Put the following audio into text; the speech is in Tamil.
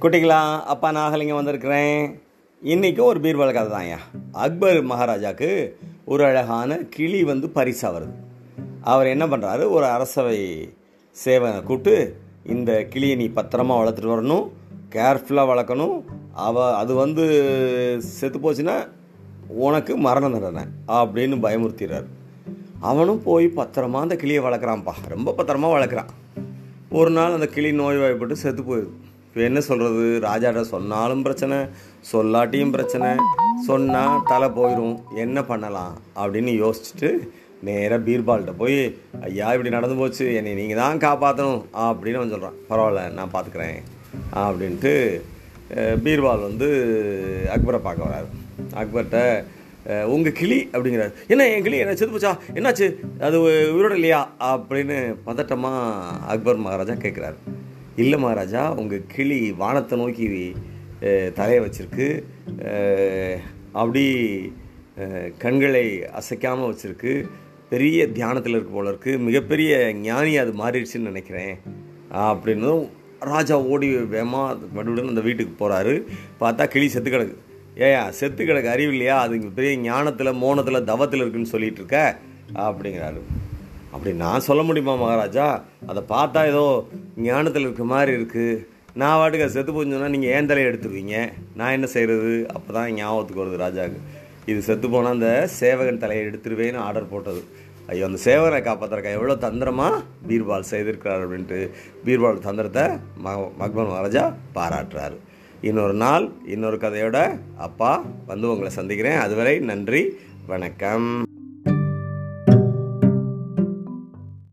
குட்டிகளா அப்பா நாகலிங்கம் வந்திருக்கிறேன். இன்றைக்கி ஒரு பீர்பால் கதை தான்யா அக்பர் மகாராஜாவுக்கு ஒரு அழகான கிளி வந்து பரிசாக வருது. அவர் என்ன பண்ணுறாரு ஒரு அரசவை சேவனை கூப்பிட்டு இந்த கிளியை நீ பத்திரமா வளர்த்துட்டு வரணும். கேர்ஃபுல்லாக வளர்க்கணும். அவ அது வந்து செத்து போச்சுன்னா உனக்கு மரண தண்டனை அப்படின்னு பயமுறுத்திடுறாரு. அவனும் போய் பத்திரமா அந்த கிளியை வளர்க்குறான்ப்பா. ரொம்ப பத்திரமா வளர்க்குறான். ஒரு நாள் அந்த கிளி நோய்வாய்ப்பட்டு செத்து போயிடுது. இப்போ என்ன சொல்கிறது ராஜாட்ட சொன்னாலும் பிரச்சனை சொல்லாட்டியும் பிரச்சனை. சொன்னால் தலை போயிடும் என்ன பண்ணலாம்? அப்படின்னு யோசிச்சுட்டு நேராக பீர்பால்கிட்ட போய் ஐயா இப்படி நடந்து போச்சு. என்னை நீங்கள் தான் காப்பாற்றணும் அப்படின்னு அவன் சொல்கிறான் பரவாயில்ல நான் பார்த்துக்குறேன் அப்படின்ட்டு பீர்பால் வந்து அக்பரை பார்க்க வராரு. அக்பர்கிட்ட உங்கள் கிளி? அப்படிங்கிறார். என்ன என் கிளி? என்ன செத்து போச்சா? என்னாச்சு? அது உயிரோட இல்லையா? அப்படின்னு பதட்டமாக அக்பர் மகாராஜா கேட்குறாரு இல்லை மகாராஜா உங்கள் கிளி வானத்தை நோக்கி தலையை வச்சிருக்கு. அப்படி கண்களை அசைக்காமல் வச்சுருக்கு. பெரிய தியானத்தில் இருக்க போல இருக்கு. மிகப்பெரிய ஞானி அது மாறிடுச்சுன்னு நினைக்கிறேன். அப்படின்னும் ராஜா ஓடி வேமா மறுபடியும் அந்த வீட்டுக்கு போகிறாரு பார்த்தா கிளி செத்து கிடக்கு. ஏயா செத்து கிடக்கு. அறிவு இல்லையா? அது பெரிய ஞானத்தில் மோனத்தில் தவத்தில் இருக்குன்னு சொல்லிட்டு இருக்க. அப்படிங்கிறாரு. அப்படி நான் சொல்ல முடியுமா மகாராஜா? அதை பார்த்தா ஏதோ ஞானத்தில் இருக்க மாதிரி இருக்குது நான் வாட்டுக்கு அது செத்து போச்சுன்னா நீங்கள் ஏன் தலையை எடுத்துருவீங்க? நான் என்ன செய்கிறது அப்போ தான் ஞாபகத்துக்கு வருது ராஜாவுக்கு. இது செத்து போனால் அந்த சேவகன் தலையை எடுத்துருவேன்னு ஆர்டர் போட்டது. ஐயோ அந்த சேவகனை காப்பாற்றுறக்கா எவ்வளோ தந்திரமாக பீர்பால் செய்திருக்கிறார் அப்படின்ட்டு பீர்பால் தந்திரத்தை ம மக்பன் மகாராஜா பாராட்டுறாரு. இன்னொரு நாள் இன்னொரு கதையோட அப்பா வந்து உங்களை சந்திக்கிறேன். அதுவரை நன்றி வணக்கம்.